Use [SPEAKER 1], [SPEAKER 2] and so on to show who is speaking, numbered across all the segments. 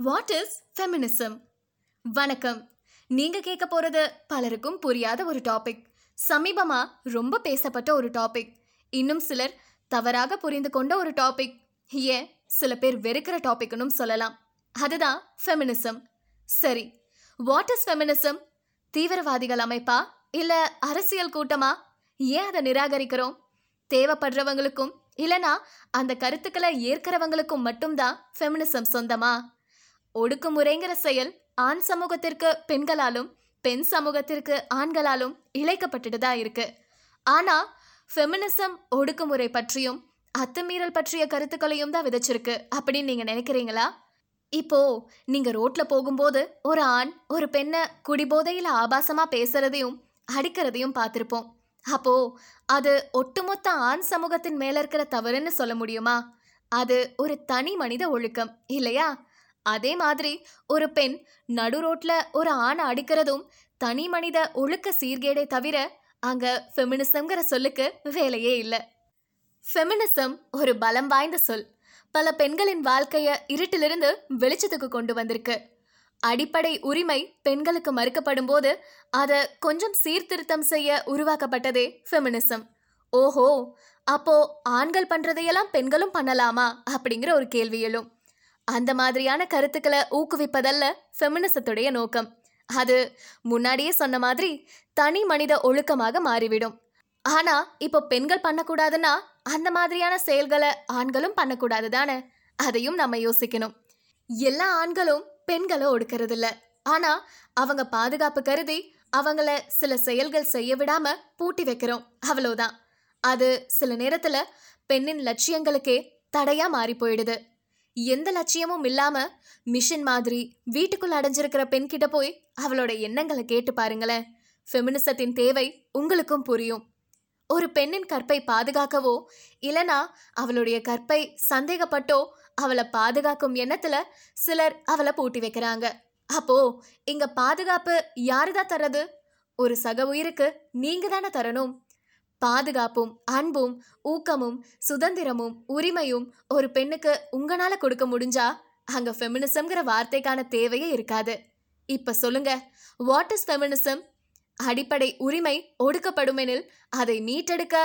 [SPEAKER 1] What is feminism வணக்கம். நீங்க கேட்க போறது பலருக்கும் புரியாத ஒரு டாபிக் சமீபமா ரொம்ப பேசப்பட்ட ஒரு டாபிக் இன்னும் சிலர் தவறாக புரிந்து கொண்ட ஒரு டாபிக் ஏன்? சில பேர் வெறுக்கிற டாபிக்னும் சொல்லலாம். அதுதான் ஃபெமினிசம் சரி. வாட் இஸ் ஃபெமினிசம் தீவிரவாதிகள் அமைப்பா? இல்ல அரசியல் கூட்டமா? ஏன் அதை நிராகரிக்கிறோம்? தேவைப்படுறவங்களுக்கும் இல்லனா அந்த கருத்துக்களை ஏற்கிறவங்களுக்கும் மட்டும்தான் ஃபெமினிசம் சொந்தமா? ஒடுக்குமுறைங்கிற செயல் ஆண் சமூகத்திற்கு பெண்களாலும் பெண் சமூகத்திற்கு ஆண்களாலும் இழைக்கப்பட்டுட்டு தான் இருக்கு. ஆனா ஃபெமினிசம் ஒடுக்குமுறை பற்றியும் அத்துமீறல் பற்றிய கருத்துக்களையும் தான் விதைச்சிருக்கு அப்படின்னு நீங்க நினைக்கிறீங்களா? இப்போ நீங்க ரோட்ல போகும்போது ஒரு ஆண் ஒரு பெண்ணை குடிபோதையில ஆபாசமா பேசுறதையும் அடிக்கிறதையும் பார்த்துருப்போம். அப்போ அது ஒட்டுமொத்த ஆண் சமூகத்தின் மேல இருக்கிற தவறுன்னு சொல்ல முடியுமா? அது ஒரு தனி மனித ஒழுக்கம் இல்லையா? அதே மாதிரி ஒரு பெண் நடு ரோட்ல ஒரு ஆணை அடிக்கிறதும் தனி மனித ஒழுக்க சீர்கேடை தவிர அங்க ஃபெமினிசம்ங்கிற சொல்லுக்கு வேலையே இல்லை. ஃபெமினிசம் ஒரு பலம் வாய்ந்த சொல். பல பெண்களின் வாழ்க்கைய இருட்டிலிருந்து வெளிச்சத்துக்கு கொண்டு வந்திருக்கு. அடிப்படை உரிமை பெண்களுக்கு மறுக்கப்படும் போது அதை கொஞ்சம் சீர்திருத்தம் செய்ய உருவாக்கப்பட்டதே ஃபெமினிசம் ஓஹோ! அப்போ ஆண்கள் பண்றதையெல்லாம் பெண்களும் பண்ணலாமா? அப்படிங்கிற ஒரு கேள்வி எழும். அந்த மாதிரியான கருத்துக்களை ஊக்குவிப்பதல்ல ஃபெமினிசத்துடைய நோக்கம். அது முன்னாடியே சொன்ன மாதிரி தனி மனித ஒழுக்கமாக மாறிவிடும். ஆனா இப்போ பெண்கள் பண்ணக்கூடாதுன்னா அந்த மாதிரியான செயல்களை ஆண்களும் பண்ணக்கூடாது தானே? அதையும் நம்ம யோசிக்கணும். எல்லா ஆண்களும் பெண்களை ஒடுக்கிறது இல்ல ஆனா அவங்க பாதுகாப்பு கருதி அவங்கள சில செயல்கள் செய்ய விடாம பூட்டி வைக்கிறோம். அவ்வளோதான் அது சில நேரத்துல பெண்ணின் லட்சியங்களுக்கே தடையா மாறி போயிடுது. எந்த லட்சியமும் இல்லாம மிஷின் மாதிரி வீட்டுக்குள்ள அடைஞ்சிருக்கிற பெண் கிட்ட போய் அவளோட எண்ணங்களை கேட்டு பாருங்களேன். ஃபெமினிசத்தின் தேவை உங்களுக்கும் புரியும். ஒரு பெண்ணின் கற்பை பாதுகாக்கவோ இல்லனா அவளுடைய கற்பை சந்தேகப்பட்டோ அவளை பாதுகாக்கும் எண்ணத்துல சிலர் அவளை பூட்டி வைக்கிறாங்க. அப்போ இங்க பாதுகாப்பு யாருதான் தர்றது? ஒரு சக உயிருக்கு நீங்க தானே தரணும். பாதுகாப்பும் அன்பும் ஊக்கமும் சுதந்திரமும் உரிமையும் ஒரு பெண்ணுக்கு உங்களால கொடுக்க முடிஞ்சா அங்க ஃபெமினிசம்ங்கிற வார்த்தைக்கான தேவையே இருக்காது. இப்ப சொல்லுங்க வாட் இஸ் ஃபெமினிசம் அடிப்படை உரிமை ஒடுக்கப்படுமெனில் அதை மீட்டெடுக்க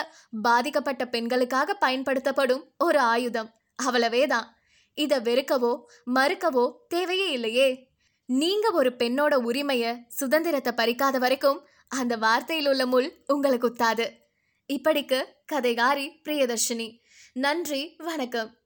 [SPEAKER 1] பாதிக்கப்பட்ட பெண்களுக்காக பயன்படுத்தப்படும் ஒரு ஆயுதம். அவ்வளவேதான் இதை வெறுக்கவோ மறுக்கவோ தேவையே இல்லையே. நீங்க ஒரு பெண்ணோட உரிமைய சுதந்திரத்தை பறிக்காத வரைக்கும் அந்த வார்த்தையில் உள்ள முள் உங்களுக்கு குத்தாது இப்படிக்கு கதைகாரி பிரியதர்ஷினி. நன்றி வணக்கம்.